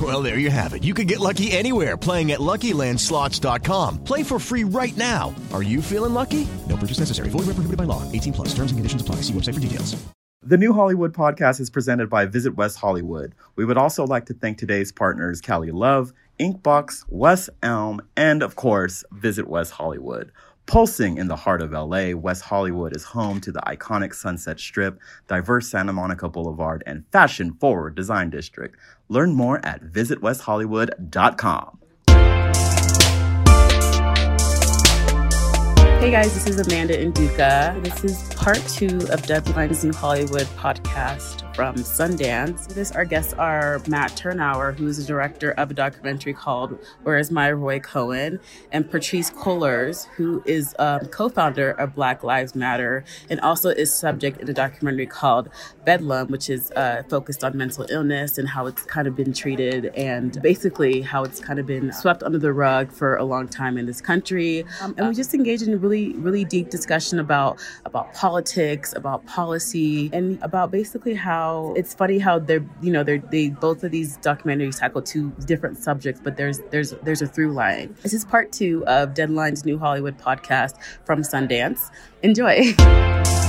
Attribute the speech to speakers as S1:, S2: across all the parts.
S1: Well, there you have it. You can get lucky anywhere playing at LuckyLandSlots.com. Play for free right now. Are you feeling lucky? No purchase necessary. Void where prohibited by law. 18 plus. Terms and conditions apply. See website for details.
S2: The New Hollywood podcast is presented by Visit West Hollywood. We would also like to thank today's partners, Cali Love, Inkbox, West Elm, and of course, Visit West Hollywood. Pulsing in the heart of LA, West Hollywood is home to the iconic Sunset Strip, diverse Santa Monica Boulevard, and fashion forward design district. Learn more at visitwesthollywood.com.
S3: Hey guys, this is Amanda N'Duka. This is part two of Deadline's New Hollywood podcast from Sundance. This, our guests are Matt Tyrnauer, who is the director of a documentary called Where is My Roy Cohn, and Patrisse Cullors, who is um, co-founder of Black Lives Matter and also is subject in a documentary called Bedlam, which is uh, focused on mental illness and how it's kind of been treated and basically how it's kind of been swept under the rug for a long time in this country. Um, and we just engage in a really, really deep discussion about about politics, about policy, and about basically how it's funny how they're you know they're they both of these documentaries tackle two different subjects, but there's there's there's a through line. This is part two of Deadline's New Hollywood podcast from Sundance. Enjoy.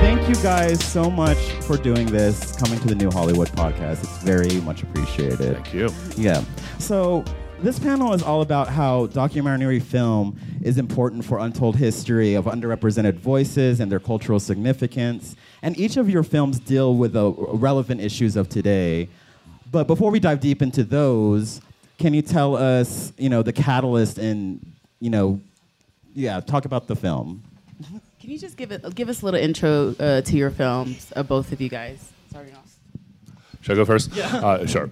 S2: Thank you guys so much for doing this, coming to the New Hollywood podcast. It's very much appreciated.
S4: Thank you.
S2: Yeah. So, this panel is all about how documentary film is important for untold history of underrepresented voices and their cultural significance. And each of your films deal with the relevant issues of today. But before we dive deep into those, can you tell us, you know, the catalyst and, you know, yeah, talk about the film.
S3: Can you just give it give us a little intro uh, to your films, uh, both of you guys? Starting off.
S4: Should I go first?
S3: Yeah.
S4: Uh, sure.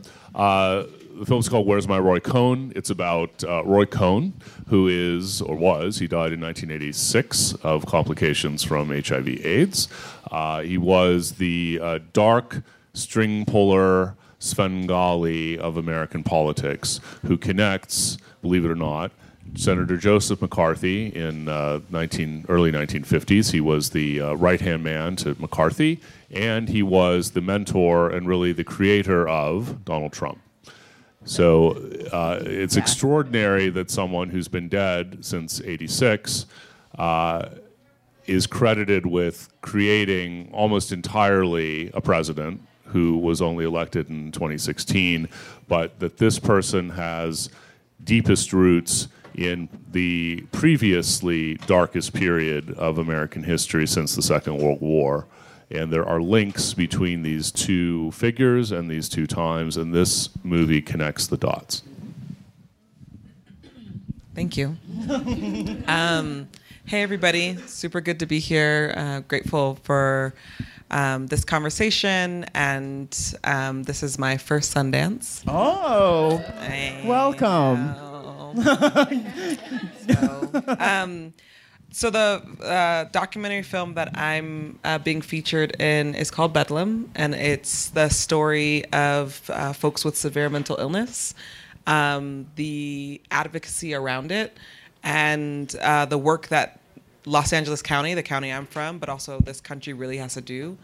S4: The film's called Where's My Roy Cohn? It's about uh, Roy Cohn, who is, or was, he died in 1986 of complications from HIV/AIDS. Uh, he was the uh, dark string puller Svengali of American politics, who connects, believe it or not, Senator Joseph McCarthy in uh, 19, early 1950s. He was the uh, right hand man to McCarthy, and he was the mentor and really the creator of Donald Trump. So uh, it's extraordinary that someone who's been dead since 86 uh, is credited with creating almost entirely a president who was only elected in 2016, but that this person has deepest roots in the previously darkest period of American history since the Second World War. And there are links between these two figures and these two times, and this movie connects the dots.
S5: Thank you. um, hey, everybody. Super good to be here. Uh, grateful for um, this conversation, and um, this is my first Sundance.
S2: Oh, welcome.
S5: so, um, so the uh, documentary film that I'm uh, being featured in is called Bedlam, and it's the story of uh, folks with severe mental illness, um, the advocacy around it, and uh, the work that Los Angeles County, the county I'm from, but also this country really has to do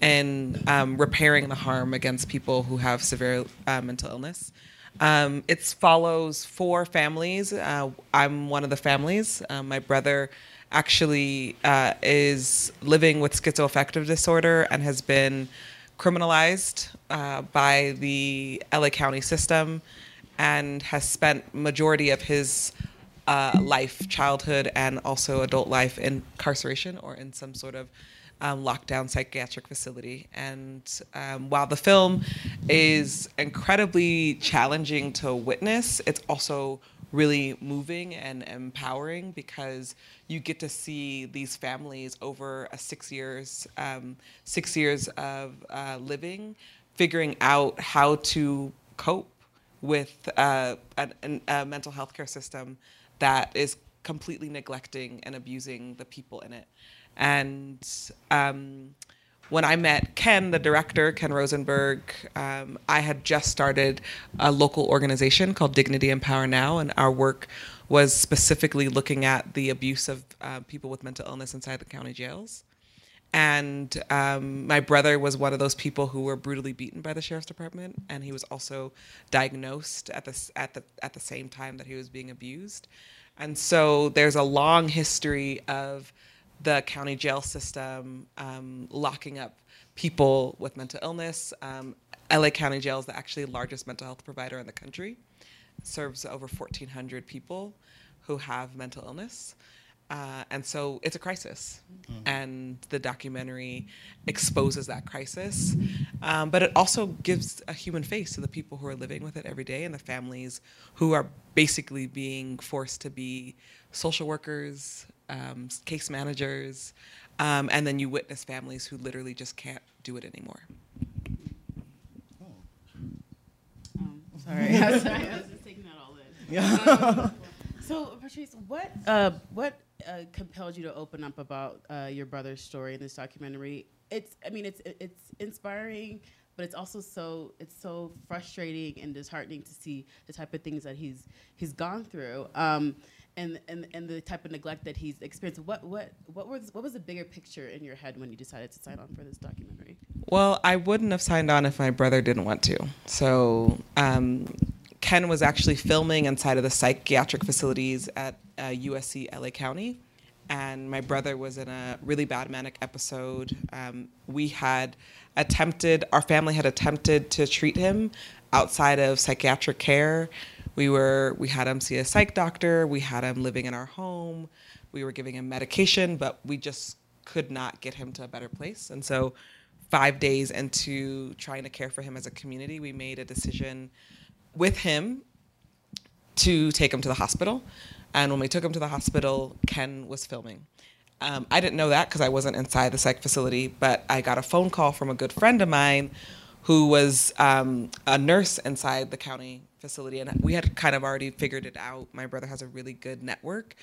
S5: in um, repairing the harm against people who have severe uh, mental illness. Um, it follows four families. Uh, I'm one of the families. Uh, my brother actually uh, is living with schizoaffective disorder and has been criminalized uh, by the LA County system and has spent majority of his uh, life, childhood, and also adult life in incarceration or in some sort of um, lockdown psychiatric facility. And um, while the film is incredibly challenging to witness, it's also really moving and empowering because you get to see these families over a six years um, six years of uh, living figuring out how to cope with uh, a, a mental health care system that is completely neglecting and abusing the people in it and um, when I met Ken, the director, Ken Rosenberg, um, I had just started a local organization called Dignity and Power Now, and our work was specifically looking at the abuse of uh, people with mental illness inside the county jails. And um, my brother was one of those people who were brutally beaten by the sheriff's department, and he was also diagnosed at the at the at the same time that he was being abused. And so there's a long history of the county jail system um, locking up people with mental illness. Um, LA County Jail is the actually largest mental health provider in the country. It serves over 1,400 people who have mental illness. Uh, and so it's a crisis. Mm. And the documentary exposes that crisis. Um, but it also gives a human face to the people who are living with it every day and the families who are basically being forced to be social workers, um, case managers, um, and then you witness families who literally just can't do it anymore.
S3: Oh, sorry. I was, I was just taking that all in. Yeah. Um, so, Patrisse, what uh, what uh, compelled you to open up about uh, your brother's story in this documentary? It's, I mean, it's it's inspiring, but it's also so it's so frustrating and disheartening to see the type of things that he's he's gone through. Um, and, and, and the type of neglect that he's experienced. What, what, what, was, what was the bigger picture in your head when you decided to sign on for this documentary?
S5: Well, I wouldn't have signed on if my brother didn't want to. So um, Ken was actually filming inside of the psychiatric facilities at uh, USC LA County. And my brother was in a really bad manic episode. Um, we had attempted, our family had attempted to treat him outside of psychiatric care we were we had him see a psych doctor. We had him living in our home. We were giving him medication but we just could not get him to a better place. And so five days into trying to care for him as a community we made a decision with him to take him to the hospital. And when we took him to the hospital ken was filming. Um, i didn't know that because i wasn't inside the psych facility but i got a phone call from a good friend of mine who was um, a nurse inside the county facility, and we had kind of already figured it out. My brother has a really good network.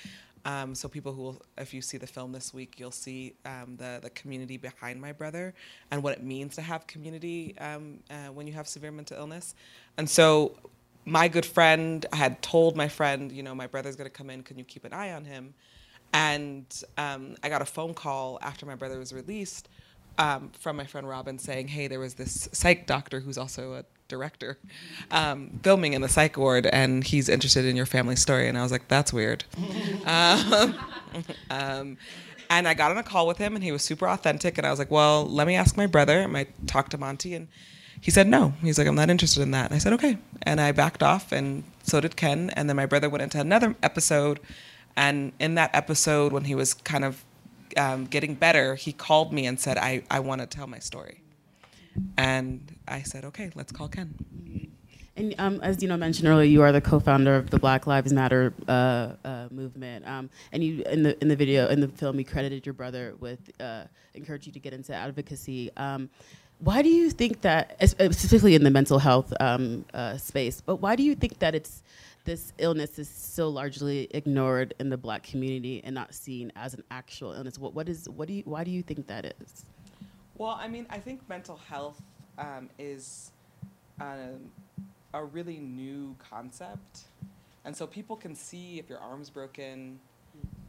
S5: Um, so people who, will, if you see the film this week, you'll see um, the the community behind my brother and what it means to have community um, uh, when you have severe mental illness. And so, my good friend I had told my friend, you know, my brother's going to come in. Can you keep an eye on him? And um, I got a phone call after my brother was released um, from my friend Robin saying, "Hey, there was this psych doctor who's also a director um, filming in the psych ward, and he's interested in your family story." And I was like, "That's weird." um, um, and I got on a call with him, and he was super authentic. And I was like, "Well, let me ask my brother." And I talked to Monty, and he said no. He's like, "I'm not interested in that." And I said, "Okay," and I backed off, and so did Ken. And then my brother went into another episode. And in that episode, when he was kind of um, getting better, he called me and said, I, I want to tell my story. And I said, okay, let's call Ken.
S3: And um, as Dino mentioned earlier, you are the co-founder of the Black Lives Matter uh, uh, movement. Um, and you, in the in the video, in the film, you credited your brother with uh, you to get into advocacy. Um, why do you think that, specifically in the mental health um, uh, space, but why do you think that it's this illness is so largely ignored in the black community and not seen as an actual illness. What, what is what do you why do you think that is?
S5: Well, I mean, I think mental health um, is a, a really new concept, and so people can see if your arm's broken.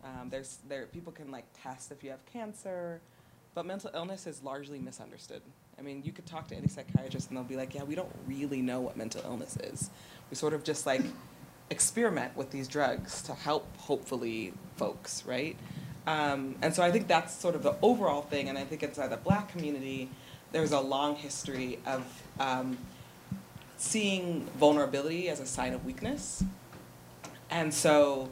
S5: Um, there's there people can like test if you have cancer, but mental illness is largely misunderstood. I mean, you could talk to any psychiatrist and they'll be like, "Yeah, we don't really know what mental illness is. We sort of just like experiment with these drugs to help hopefully folks, right? Um, and so I think that's sort of the overall thing. And I think inside the black community, there's a long history of um, seeing vulnerability as a sign of weakness. And so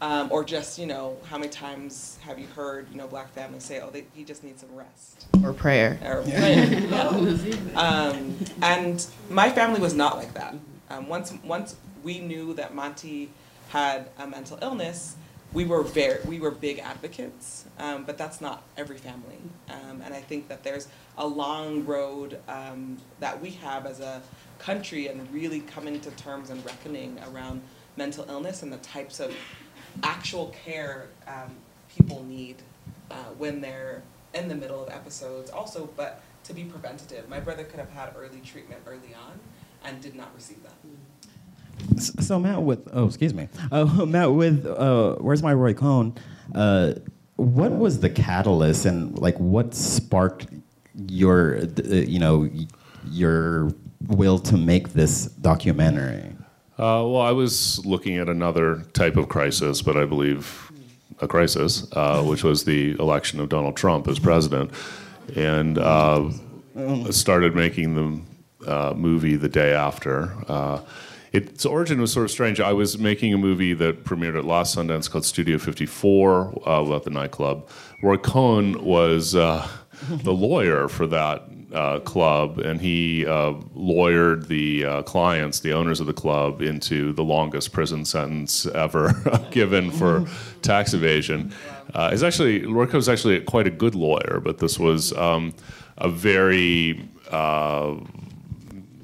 S5: Um, or just, you know, how many times have you heard, you know, black families say, oh, they, he just needs some rest.
S3: Or prayer.
S5: Or prayer. yeah. um, and my family was not like that. Um, once, once we knew that Monty had a mental illness, we were very, we were big advocates, um, but that's not every family. Um, and I think that there's a long road um, that we have as a country and really coming to terms and reckoning around mental illness and the types of actual care um, people need uh, when they're in the middle of episodes. Also, but to be preventative. My brother could have had early treatment early on and did not receive that.
S2: So Matt, with oh excuse me, uh, Matt with uh, where's my Roy Cohn? Uh, what was the catalyst and like what sparked your uh, you know your will to make this documentary?
S4: Uh, well, I was looking at another type of crisis, but I believe a crisis, uh, which was the election of Donald Trump as president, and uh, started making the uh, movie the day after. Uh, its origin was sort of strange. I was making a movie that premiered at last Sundance called Studio 54 uh, about the nightclub. Roy Cohn was the lawyer for that uh, club, and he uh, lawyered the uh, clients, the owners of the club, into the longest prison sentence ever given for tax evasion. Uh, is actually Roy Cohn was actually quite a good lawyer, but this was um, a very uh,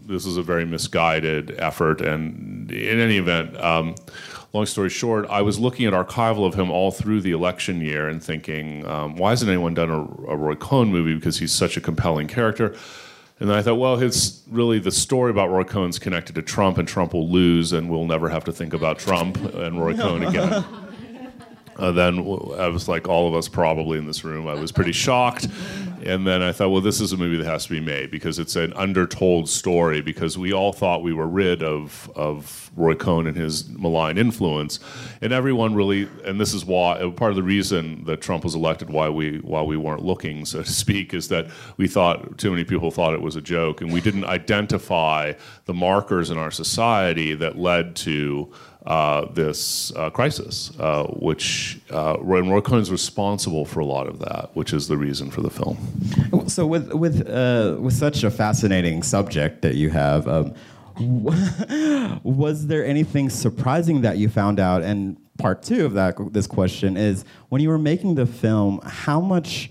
S4: this is a very misguided effort, and in any event. Um, long story short, I was looking at archival of him all through the election year and thinking, um, why hasn't anyone done a, a, Roy Cohn movie because he's such a compelling character? And then I thought, well, it's really the story about Roy Cohn's connected to Trump, and Trump will lose, and we'll never have to think about Trump and Roy Cohn again. Uh, then I was like all of us probably in this room. I was pretty shocked. And then I thought, well, this is a movie that has to be made because it's an undertold story because we all thought we were rid of, of Roy Cohn and his malign influence. And everyone really, and this is why, uh, part of the reason that Trump was elected, why we, why we weren't looking, so to speak, is that we thought, too many people thought it was a joke. And we didn't identify the markers in our society that led to uh, this uh, crisis, uh, which uh, Roy Cohn is responsible for a lot of that, which is the reason for the film.
S2: So, with with uh, with such a fascinating subject that you have, um, was there anything surprising that you found out? And part two of that this question is when you were making the film, how much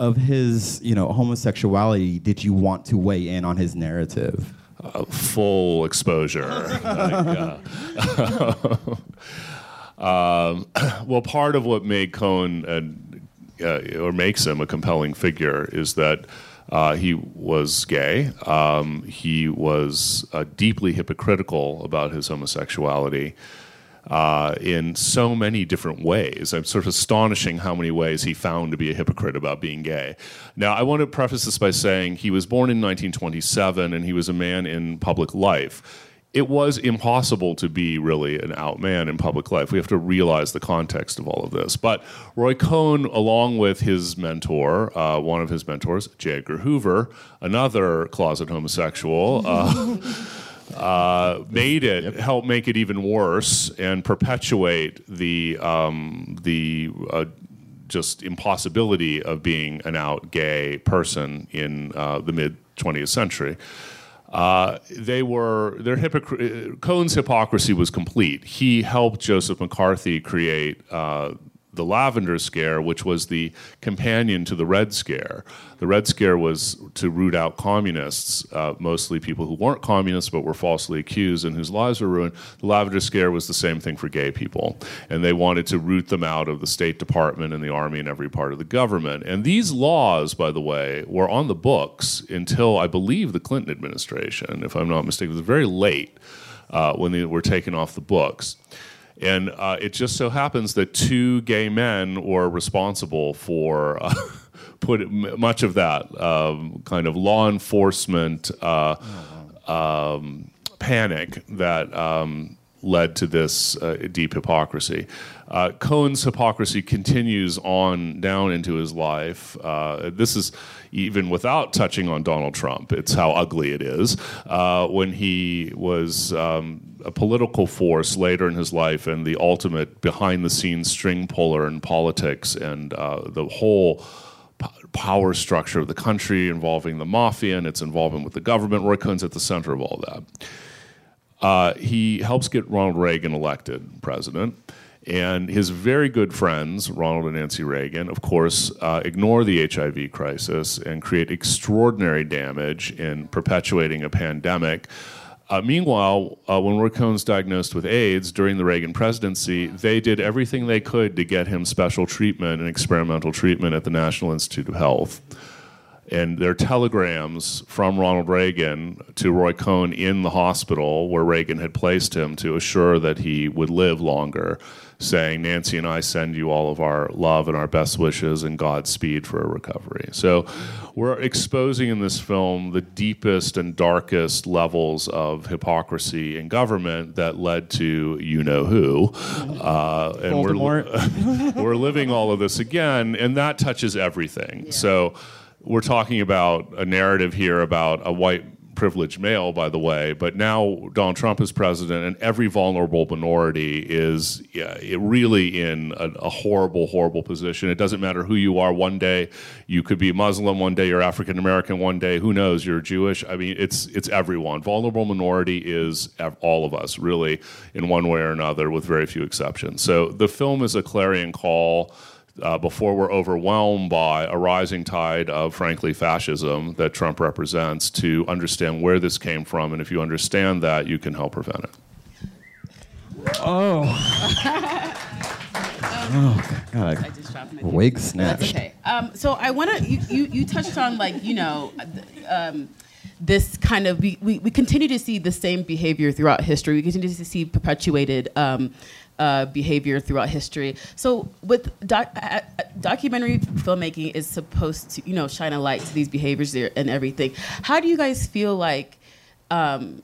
S2: of his you know homosexuality did you want to weigh in on his narrative?
S4: Uh, full exposure. like, uh, um, well, part of what made Cohn uh, or makes him a compelling figure is that uh, he was gay. Um, he was uh, deeply hypocritical about his homosexuality uh, in so many different ways. I'm sort of astonishing how many ways he found to be a hypocrite about being gay. Now, I want to preface this by saying he was born in 1927 and he was a man in public life. It was impossible to be really an out man in public life. We have to realize the context of all of this. But Roy Cohn, along with his mentor, uh, one of his mentors, J. Edgar Hoover, another closet homosexual, uh, uh, made it yep. help make it even worse and perpetuate the um, the uh, just impossibility of being an out gay person in uh, the mid 20th century. Uh, they were their hypocr- Cohn's hypocrisy was complete. He helped Joseph McCarthy create uh, the Lavender Scare, which was the companion to the Red Scare. The Red Scare was to root out communists, uh, mostly people who weren't communists but were falsely accused and whose lives were ruined. The Lavender Scare was the same thing for gay people, and they wanted to root them out of the State Department and the Army and every part of the government. And these laws, by the way, were on the books until I believe the Clinton administration, if I'm not mistaken. It was very late uh, when they were taken off the books. And uh, it just so happens that two gay men were responsible for uh, put much of that um, kind of law enforcement uh, um, panic that um, led to this uh, deep hypocrisy. Uh, Cohn's hypocrisy continues on down into his life. Uh, this is even without touching on Donald Trump. It's how ugly it is. When he was um, a political force later in his life and the ultimate behind the scenes string puller in politics and uh, the whole power structure of the country involving the mafia and its involvement with the government. Roy Cohn's at the center of all that. Uh, he helps get Ronald Reagan elected president. And his very good friends, Ronald and Nancy Reagan, of course, uh, ignore the HIV crisis and create extraordinary damage in perpetuating a pandemic. Uh, meanwhile, uh, when Roy Cohn's diagnosed with AIDS during the Reagan presidency, they did everything they could to get him special treatment and experimental treatment at the National Institute of Health. And there are telegrams from Ronald Reagan to Roy Cohn in the hospital where Reagan had placed him to assure that he would live longer saying, Nancy and I send you all of our love and our best wishes and Godspeed for a recovery. So we're exposing in this film the deepest and darkest levels of hypocrisy in government that led to you know who. Uh, and we're, we're living all of this again, and that touches everything. Yeah. So we're talking about a narrative here about a white privileged male, by the way, but now Donald Trump is president, and every vulnerable minority is yeah, really in a, a, horrible, horrible position. It doesn't matter who you are. One day you could be Muslim, one day you're African American, one day who knows you're Jewish. I mean, it's it's everyone. Vulnerable minority is all of us, really, in one way or another, with very few exceptions. So the film is a clarion call uh, before we're overwhelmed by a rising tide of, frankly, fascism that Trump represents, to understand where this came from. And if you understand that, you can help prevent it.
S2: Oh. oh, God. I just my Wig snatched.
S3: That's okay. Um, so I want to, you, you, you, touched on, like, you know, um, this kind of, we, we, we, continue to see the same behavior throughout history. We continue to see perpetuated. Um, uh, behavior throughout history. So, with doc- uh, documentary filmmaking is supposed to, you know, shine a light to these behaviors there and everything. How do you guys feel like? Um,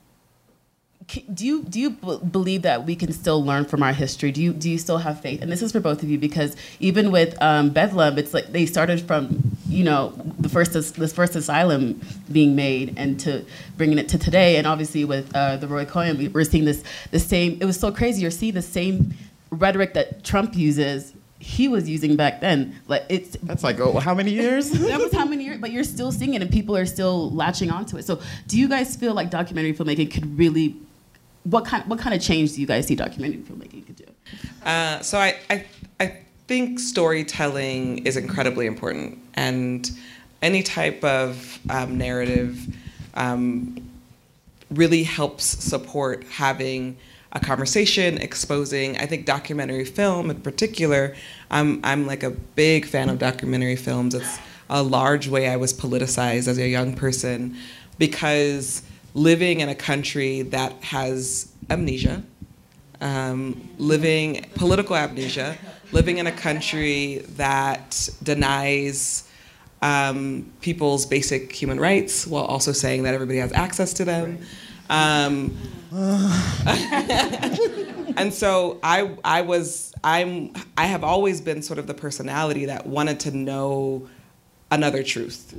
S3: do you do you believe that we can still learn from our history? Do you do you still have faith? And this is for both of you because even with um, Bedlam, it's like they started from you know the first the first asylum being made and to bringing it to today, and obviously with uh, the Roy Cohn, we're seeing this the same. It was so crazy. You're seeing the same rhetoric that Trump uses he was using back then. Like it's
S2: that's like oh how many years?
S3: that was how many years, but you're still seeing it and people are still latching onto it. So do you guys feel like documentary filmmaking could really what kind what kind of change do you guys see documentary filmmaking could do?
S5: Uh, so I, I I think storytelling is incredibly important, and any type of um, narrative um, really helps support having a conversation, exposing. I think documentary film in particular. I'm I'm like a big fan of documentary films. It's a large way I was politicized as a young person because living in a country that has amnesia, um, living political amnesia, living in a country that denies um, people's basic human rights while also saying that everybody has access to them. Um, and so I, I was, I'm, I have always been sort of the personality that wanted to know another truth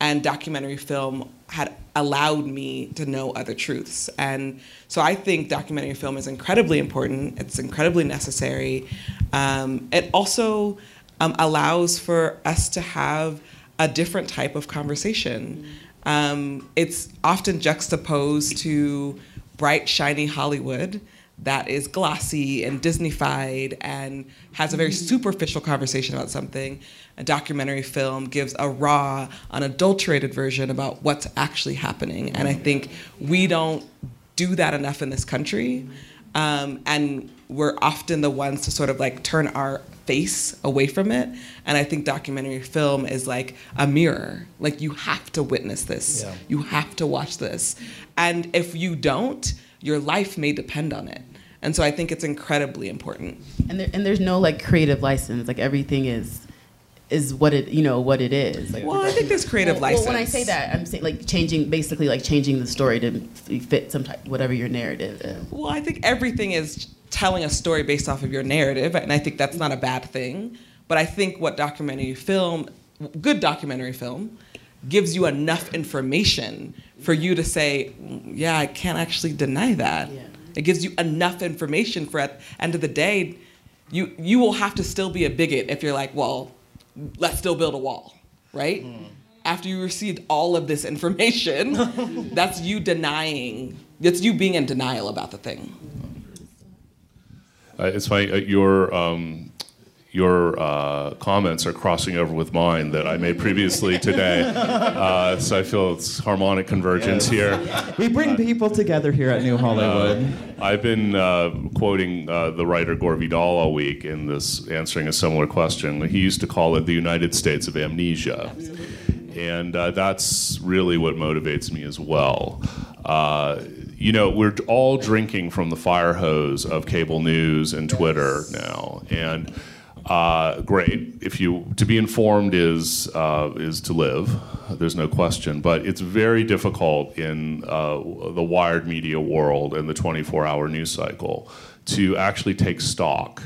S5: and documentary film had allowed me to know other truths. And so I think documentary film is incredibly important. It's incredibly necessary. Um, it also um, allows for us to have a different type of conversation. Um, it's often juxtaposed to bright, shiny Hollywood that is glossy and Disneyfied and has a very superficial conversation about something. A documentary film gives a raw, unadulterated version about what's actually happening. And I think we don't do that enough in this country. Um, and we're often the ones to sort of like turn our face away from it. And I think documentary film is like a mirror. Like you have to witness this, yeah. you have to watch this. And if you don't, your life may depend on it. And so I think it's incredibly important.
S3: And there, and there's no like creative license. Like everything is is what it you know what it is. Like,
S5: well, I think there's creative
S3: well,
S5: license.
S3: Well, when I say that, I'm saying like changing, basically like changing the story to fit some type, whatever your narrative is.
S5: Well, I think everything is telling a story based off of your narrative, and I think that's not a bad thing. But I think what documentary film, good documentary film, gives you enough information for you to say, yeah, I can't actually deny that. Yeah. It gives you enough information for at the end of the day, you you will have to still be a bigot if you're like, well, let's still build a wall, right? Mm. After you received all of this information, that's you denying, that's you being in denial about the thing.
S4: Uh, it's funny, uh, your um, your uh, comments are crossing over with mine that I made previously today. Uh, so I feel it's harmonic convergence here.
S2: We bring people together here at New Hollywood.
S4: Uh, I've been uh, quoting uh, the writer Gore Vidal all week in this answering a similar question. He used to call it the United States of amnesia. And uh, that's really what motivates me as well you know, we're all drinking from the fire hose of cable news and Twitter now, and uh, great. If you to be informed is uh, is to live. There's no question, but it's very difficult in uh, the wired media world and the 24-hour news cycle to actually take stock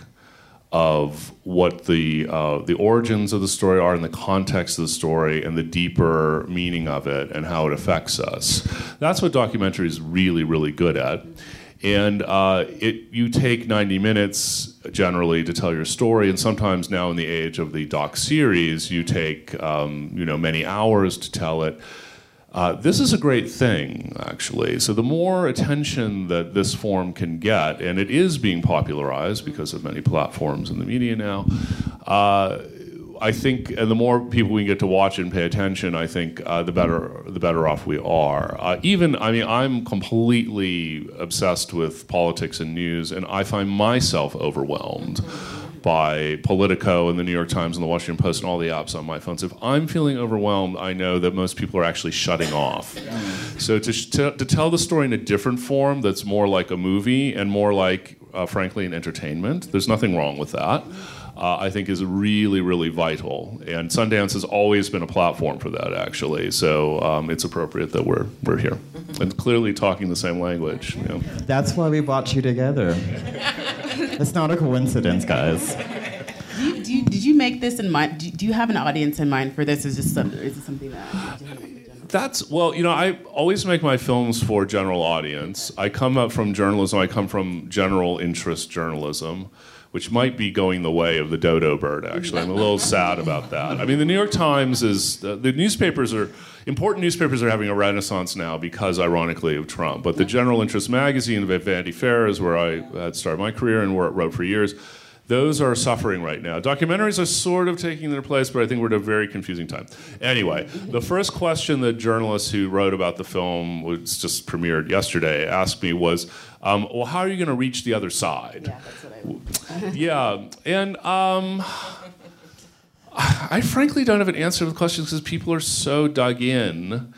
S4: of what the uh, the origins of the story are and the context of the story and the deeper meaning of it and how it affects us. That's what documentary is really really good at. And uh, it, you take 90 minutes generally to tell your story, and sometimes now in the age of the doc series, you take um, you know many hours to tell it. Uh, this is a great thing, actually. So the more attention that this form can get, and it is being popularized because of many platforms in the media now. Uh, I think, and the more people we get to watch and pay attention, I think uh, the better the better off we are. Uh, even, I mean, I'm completely obsessed with politics and news, and I find myself overwhelmed by Politico and the New York Times and the Washington Post and all the apps on my phone. So if I'm feeling overwhelmed, I know that most people are actually shutting off. So to, to, to tell the story in a different form that's more like a movie and more like, uh, frankly, an entertainment, there's nothing wrong with that uh, I think is really, really vital. And Sundance has always been a platform for that, actually. So um, it's appropriate that we're, we're here and clearly talking the same language. You know.
S2: That's why we brought you together. it's not a coincidence, guys.
S3: Do you, do you, did you make this in mind? Do, do you have an audience in mind for this? Is this some, is it something that?
S4: That's well, you know, I always make my films for general audience. I come up from journalism. I come from general interest journalism which might be going the way of the dodo bird, actually. I'm a little sad about that. I mean, the New York Times is, uh, the newspapers are, important newspapers are having a renaissance now because, ironically, of Trump. But the general interest magazine, of Vanity Fair, is where I had started my career and where it wrote for years. Those are suffering right now. Documentaries are sort of taking their place, but I think we're at a very confusing time. Anyway, the first question that journalists who wrote about the film, which just premiered yesterday, asked me was, um, "Well, how are you going to reach the other side?" Yeah, yeah. and um, I frankly don't have an answer to the question because people are so dug in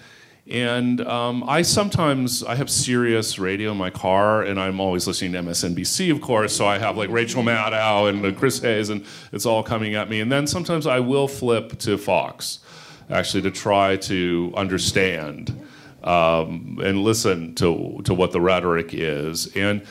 S4: and um, I sometimes I have Sirius radio in my car, and I'm always listening to MSNBC, of course. So I have like Rachel Maddow and uh, Chris Hayes, and it's all coming at me. And then sometimes I will flip to Fox, actually, to try to understand um, and listen to to what the rhetoric is. And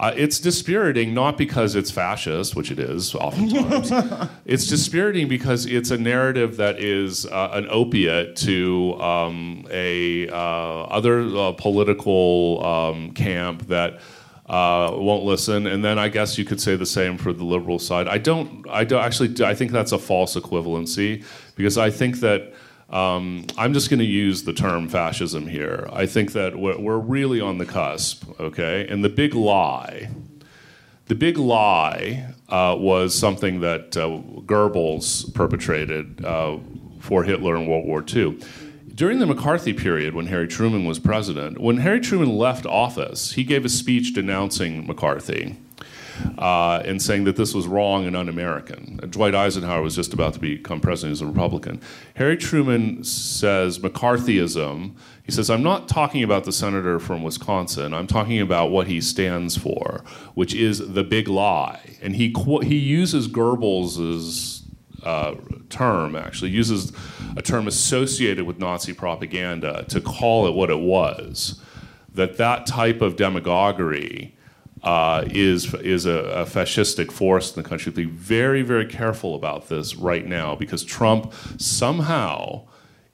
S4: uh, it's dispiriting not because it's fascist, which it is oftentimes. it's dispiriting because it's a narrative that is uh, an opiate to um, a uh, other uh, political um, camp that. Uh, won't listen, and then I guess you could say the same for the liberal side. I don't. I don't actually. I think that's a false equivalency because I think that um, I'm just going to use the term fascism here. I think that we're, really on the cusp, okay? And the big lie, the big lie uh, was something that uh, Goebbels perpetrated uh, for Hitler in World War II. During the McCarthy period, when Harry Truman was president, when Harry Truman left office, he gave a speech denouncing McCarthy uh, and saying that this was wrong and un-American. Dwight Eisenhower was just about to become president as a Republican. Harry Truman says McCarthyism. He says, "I'm not talking about the senator from Wisconsin. I'm talking about what he stands for, which is the big lie." And he he uses Goebbels's uh, term, actually, uses a term associated with Nazi propaganda to call it what it was. That that type of demagoguery uh, is is a, a, fascistic force in the country. Be very very careful about this right now because Trump somehow,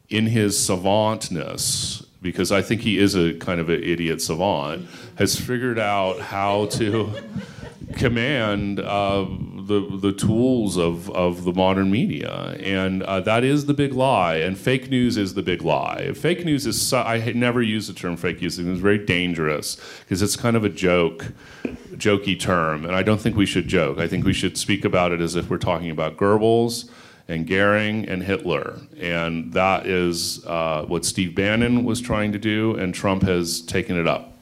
S4: in his savantness, because I think he is a kind of an idiot savant, has figured out how to command uh, the the tools of, of the modern media, and uh, that is the big lie. And fake news is the big lie. Fake news is so, I never use the term fake news. It's very dangerous because it's kind of a joke, jokey term, and I don't think we should joke. I think we should speak about it as if we're talking about Goebbels and Goering and Hitler. And that is uh, what Steve Bannon was trying to do, and Trump has taken it up.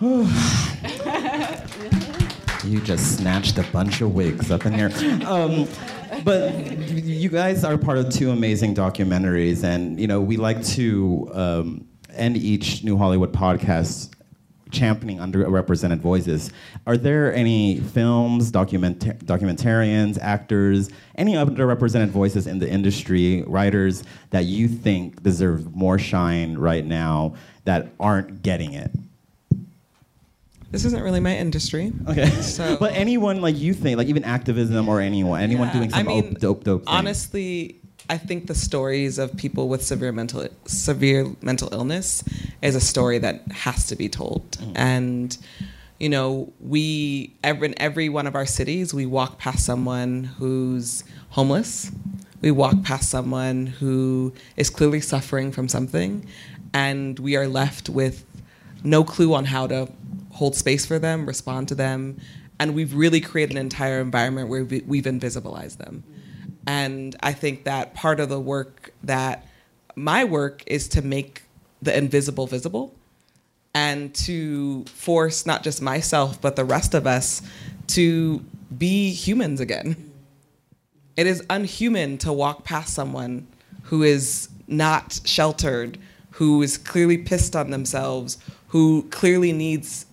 S2: you just snatched a bunch of wigs up in here. Um, but you guys are part of two amazing documentaries, and you know we like to um, end each New Hollywood podcast championing underrepresented voices. Are there any films, document- documentarians, actors, any underrepresented voices in the industry, writers that you think deserve more shine right now that aren't getting it?
S5: This isn't really my industry.
S2: Okay.
S5: So,
S2: but anyone like you think, like even activism or anyone, anyone yeah, doing some I mean, dope, dope. Thing.
S5: Honestly, I think the stories of people with severe mental severe mental illness is a story that has to be told. Mm. And you know, we every, in every one of our cities, we walk past someone who's homeless. We walk past someone who is clearly suffering from something, and we are left with no clue on how to hold space for them, respond to them, and we've really created an entire environment where we've invisibilized them. And I think that part of the work that my work is to make the invisible visible and to force not just myself, but the rest of us to be humans again. It is unhuman to walk past someone who is not sheltered, who is clearly pissed on themselves, who clearly needs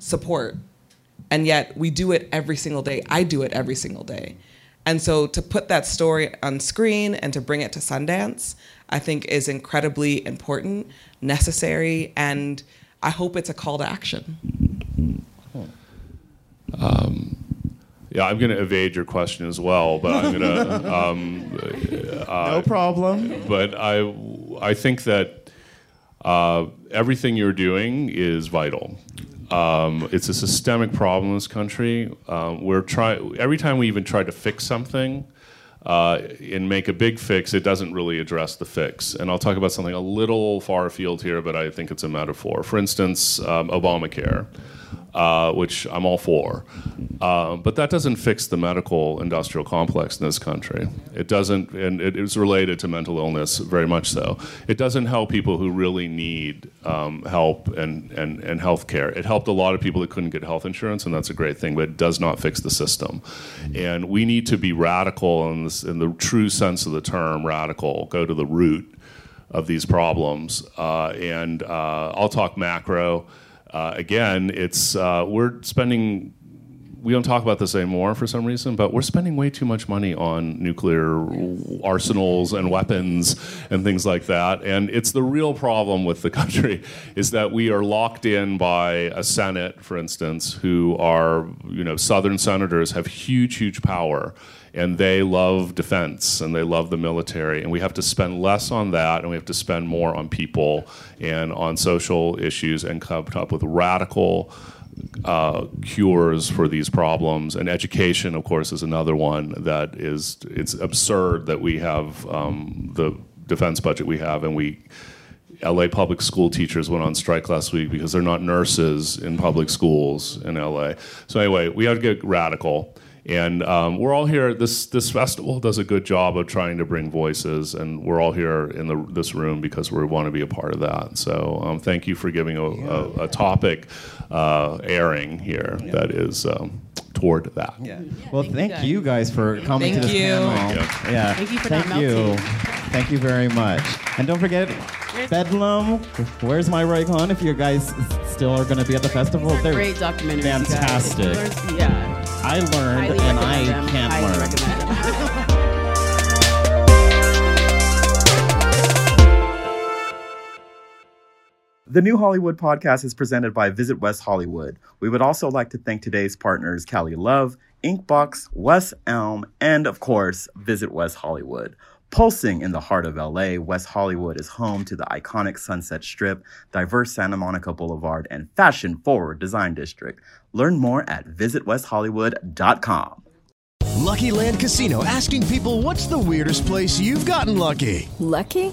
S5: support. And yet we do it every single day. I do it every single day. And so to put that story on screen and to bring it to Sundance, I think is incredibly important, necessary, and I hope it's a call to action.
S4: Um, yeah, I'm going to evade your question as well, but I'm going to. Um,
S2: uh, no problem.
S4: But I, I think that uh, everything you're doing is vital. Um, it's a systemic problem in this country. Um, we're try every time we even try to fix something uh, and make a big fix, it doesn't really address the fix. And I'll talk about something a little far afield here, but I think it's a metaphor. For instance, um, Obamacare uh, which I'm all for. Uh, but that doesn't fix the medical industrial complex in this country. It doesn't, and it is related to mental illness very much so. It doesn't help people who really need um, help and, and, and health care. It helped a lot of people that couldn't get health insurance, and that's a great thing, but it does not fix the system. And we need to be radical in, this, in the true sense of the term radical, go to the root of these problems. Uh, and uh, I'll talk macro. Uh, again, it's uh, we're spending. We don't talk about this anymore for some reason, but we're spending way too much money on nuclear arsenals and weapons and things like that. And it's the real problem with the country is that we are locked in by a Senate, for instance, who are you know Southern senators have huge, huge power and they love defense and they love the military and we have to spend less on that and we have to spend more on people and on social issues and come up with radical uh, cures for these problems and education of course is another one that is it's absurd that we have um, the defense budget we have and we LA public school teachers went on strike last week because they're not nurses in public schools in LA. So anyway, we have to get radical. And um, we're all here. This this festival does a good job of trying to bring voices, and we're all here in the, this room because we want to be a part of that. So um, thank you for giving a, a, a topic uh, airing here yeah. that is um, toward that.
S2: Yeah. Well, thank, thank you guys for coming
S5: thank
S2: to this
S5: you.
S2: panel.
S5: Thank
S2: you. Yeah.
S5: Thank you for
S2: thank
S5: not
S2: you.
S5: melting.
S2: Thank you very much. And don't forget Bedlam. Where's my Roy Cohn? If you guys still are going to be at the festival,
S3: they're great documentaries.
S2: Fantastic.
S3: Yeah.
S6: I learned
S3: Highly
S6: and I
S3: them.
S6: can't
S3: Highly
S6: learn.
S3: recommend them.
S2: The New Hollywood podcast is presented by Visit West Hollywood. We would also like to thank today's partners, Cali Love, Inkbox, West Elm, and of course, Visit West Hollywood. Pulsing in the heart of LA, West Hollywood is home to the iconic Sunset Strip, diverse Santa Monica Boulevard, and fashion forward design district. Learn more at visitwesthollywood.com.
S1: Lucky Land Casino asking people what's the weirdest place you've gotten lucky?
S7: Lucky?